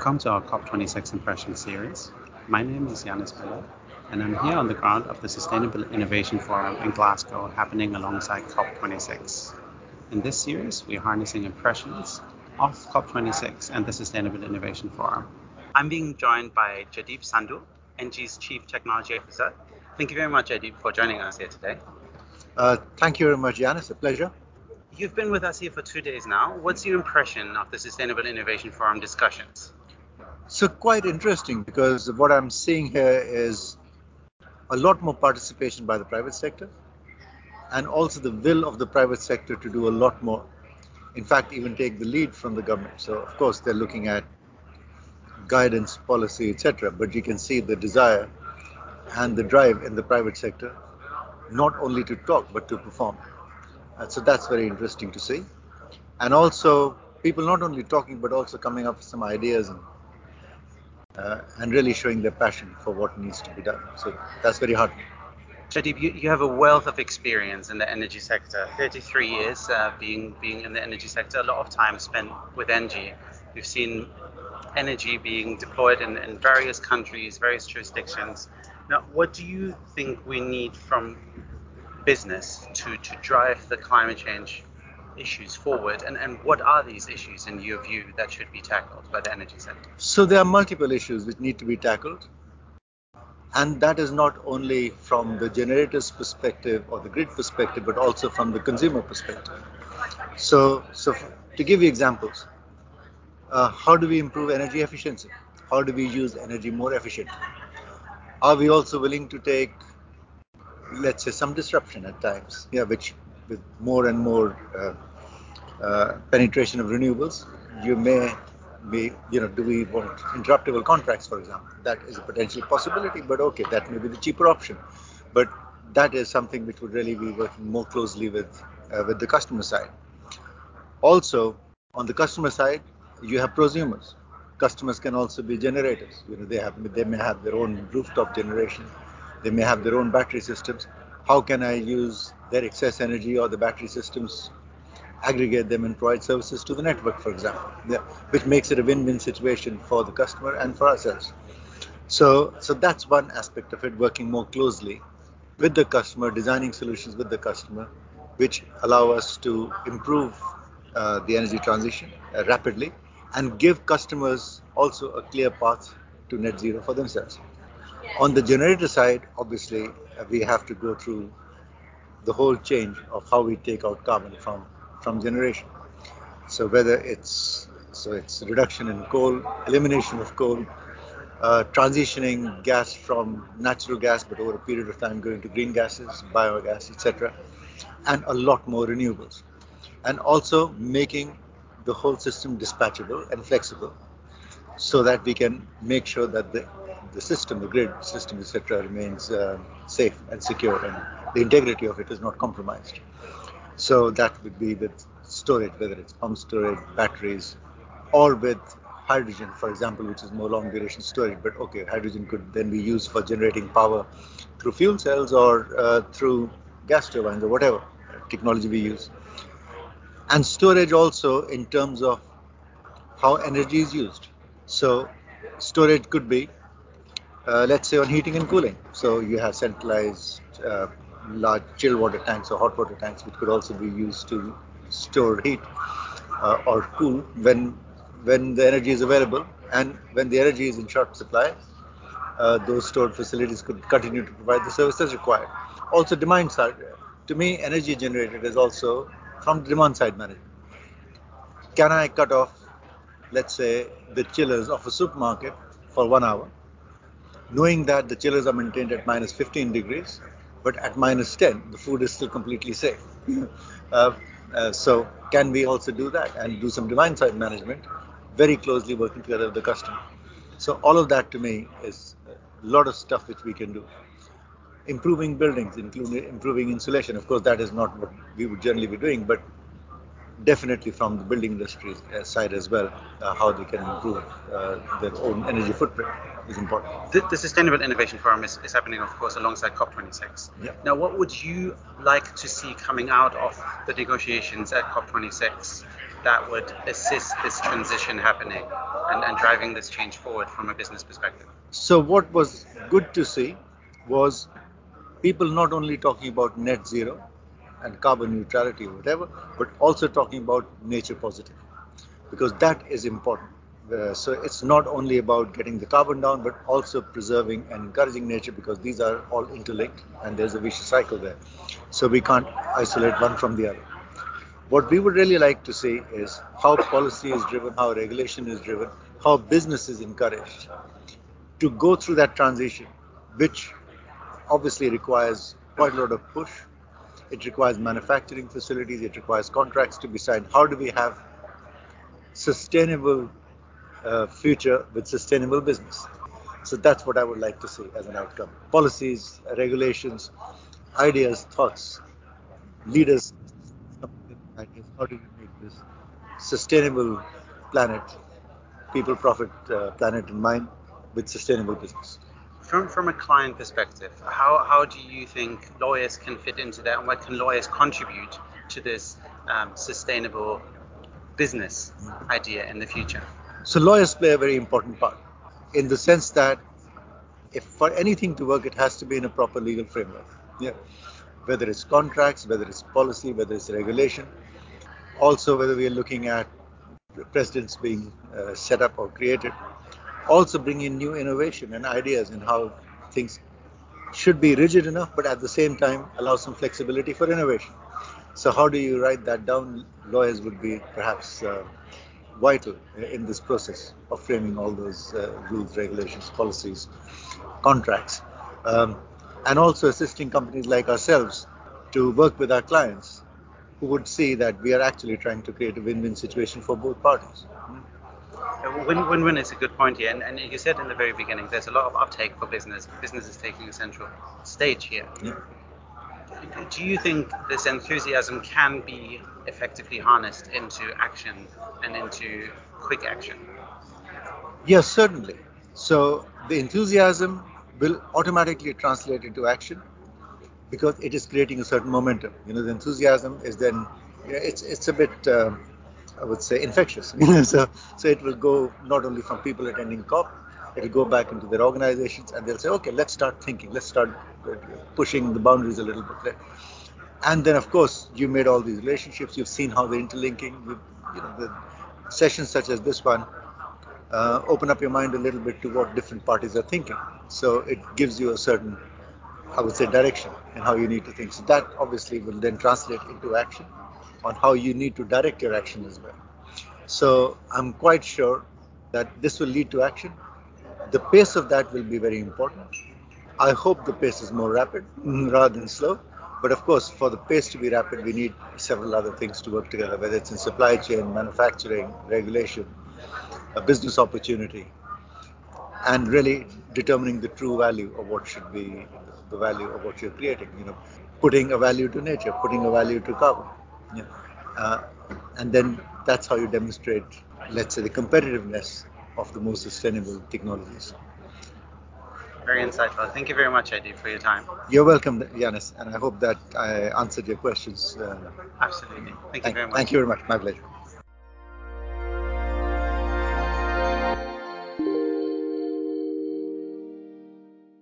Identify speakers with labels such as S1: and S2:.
S1: Welcome to our COP26 Impression series. My name is Yanis Bello, and I'm here on the ground of the Sustainable Innovation Forum in Glasgow, happening alongside COP26. In this series, we're harnessing impressions of COP26 and the Sustainable Innovation Forum. I'm being joined by Jaideep Sandhu, ENGIE's Chief Technology Officer. Thank you very much, Jaideep, for joining us here today.
S2: Uh, thank you very much, Yanis. A pleasure.
S1: You've been with us here for two days now. What's your impression of the Sustainable Innovation Forum discussions?
S2: So, quite interesting because what I'm seeing here is a lot more participation by the private sector and also the will of the private sector to do a lot more. In fact, even take the lead from the government. So, of course, they're looking at guidance, policy, etc. But you can see the desire and the drive in the private sector not only to talk but to perform. Uh, so that's very interesting to see. And also, people not only talking but also coming up with some ideas and uh, and really showing their passion for what needs to be done. So that's very hard.
S1: Jaideep, you, you have a wealth of experience in the energy sector. 33 years uh, being being in the energy sector, a lot of time spent with ENGIE. We've seen energy being deployed in, in various countries, various jurisdictions. Now, what do you think we need from business to, to drive the climate change issues forward? And, and what are these issues, in your view, that should be tackled by the energy sector?
S2: So, there are multiple issues which need to be tackled. And that is not only from the generator's perspective or the grid perspective, but also from the consumer perspective. So, so to give you examples, uh, how do we improve energy efficiency? How do we use energy more efficiently? Are we also willing to take let's say some disruption at times yeah which with more and more uh, uh, penetration of renewables. You may be you know do we want interruptible contracts for example? That is a potential possibility but okay that may be the cheaper option. But that is something which would really be working more closely with uh, with the customer side. Also on the customer side you have prosumers. Customers can also be generators. You know they have they may have their own rooftop generation. They may have their own battery systems. How can I use their excess energy or the battery systems, aggregate them and provide services to the network, for example, which makes it a win-win situation for the customer and for ourselves. So, so that's one aspect of it, working more closely with the customer, designing solutions with the customer, which allow us to improve uh, the energy transition uh, rapidly and give customers also a clear path to net zero for themselves. On the generator side, obviously, uh, we have to go through the whole change of how we take out carbon from from generation. So whether it's so it's reduction in coal, elimination of coal, uh, transitioning gas from natural gas, but over a period of time going to green gases, biogas, etc., and a lot more renewables, and also making the whole system dispatchable and flexible, so that we can make sure that the the system, the grid system, etc., remains uh, safe and secure, and the integrity of it is not compromised. So that would be with storage, whether it's pump storage, batteries, or with hydrogen, for example, which is more long duration storage. But okay, hydrogen could then be used for generating power through fuel cells or uh, through gas turbines or whatever technology we use. And storage also in terms of how energy is used. So storage could be uh, let's say on heating and cooling. So you have centralized uh, large chill water tanks or hot water tanks, which could also be used to store heat uh, or cool when when the energy is available and when the energy is in short supply. Uh, those stored facilities could continue to provide the services required. Also, demand side. To me, energy generated is also from demand side management. Can I cut off, let's say, the chillers of a supermarket for one hour knowing that the chillers are maintained at minus 15 degrees, but at minus 10, the food is still completely safe. uh, uh, so, can we also do that and do some demand side management, very closely working together with the customer? So, all of that to me is a lot of stuff which we can do. Improving buildings, including improving insulation. Of course, that is not what we would generally be doing, but definitely from the building industry uh, side as well, uh, how they can improve uh, their own energy footprint is important.
S1: The, the Sustainable Innovation Forum is, is, happening, of course, alongside COP26.
S2: Yeah.
S1: Now, what would you like to see coming out of the negotiations at COP26 that would assist this transition happening and, and driving this change forward from a business perspective?
S2: So, what was good to see was people not only talking about net zero and carbon neutrality or whatever, but also talking about nature positive because that is important. Uh, so it's not only about getting the carbon down, but also preserving and encouraging nature because these are all interlinked and there's a vicious cycle there. So we can't isolate one from the other. What we would really like to see is how policy is driven, how regulation is driven, how business is encouraged to go through that transition, which obviously requires quite a lot of push. It requires manufacturing facilities, it requires contracts to be signed. How do we have sustainable uh, future with sustainable business? So that's what I would like to see as an outcome. Policies, regulations, ideas, thoughts, leaders. How do we make this sustainable planet, people profit uh, planet in mind with sustainable business?
S1: From, from a client perspective, how, how do you think lawyers can fit into that and what can lawyers contribute to this um, sustainable business idea in the future?
S2: So lawyers play a very important part in the sense that if for anything to work, it has to be in a proper legal framework. Yeah. Whether it's contracts, whether it's policy, whether it's regulation, also whether we are looking at precedents being uh, set up or created, also bring in new innovation and ideas in how things should be rigid enough, but at the same time allow some flexibility for innovation. So how do you write that down? Lawyers would be perhaps uh, vital in this process of framing all those uh, rules, regulations, policies, contracts, um, and also assisting companies like ourselves to work with our clients who would see that we are actually trying to create a win-win situation for both parties.
S1: Win-win is a good point here, and, and, you said in the very beginning there's a lot of uptake for business. Business is taking a central stage here.
S2: Yeah.
S1: Do you think this enthusiasm can be effectively harnessed into action and into quick action?
S2: Yes, certainly. So the enthusiasm will automatically translate into action because it is creating a certain momentum. You know, the enthusiasm is then it's it's a bit um, I would say infectious. So so it will go not only from people attending COP, it will go back into their organizations, and they'll say, okay, let's start thinking, let's start pushing the boundaries a little bit. And then, of course, you made all these relationships. You've seen how they're interlinking. You know, the sessions such as this one uh, open up your mind a little bit to what different parties are thinking. So it gives you a certain I would say, direction and how you need to think. So that obviously will then translate into action on how you need to direct your action as well. So I'm quite sure that this will lead to action. The pace of that will be very important. I hope the pace is more rapid mm, rather than slow. But of course, for the pace to be rapid, we need several other things to work together, whether it's in supply chain, manufacturing, regulation, a business opportunity, and really determining the true value of what should be the value of what you're creating. You know, putting a value to nature, putting a value to carbon. Yeah. Uh, and then that's how you demonstrate, let's say, the competitiveness of the most sustainable technologies.
S1: Very insightful. Thank you very much, Eddie, for your time.
S2: You're welcome, Yanis, and I hope that I answered your questions.
S1: Uh, Absolutely. Thank you
S2: thank,
S1: very much.
S2: Thank you very much. My pleasure.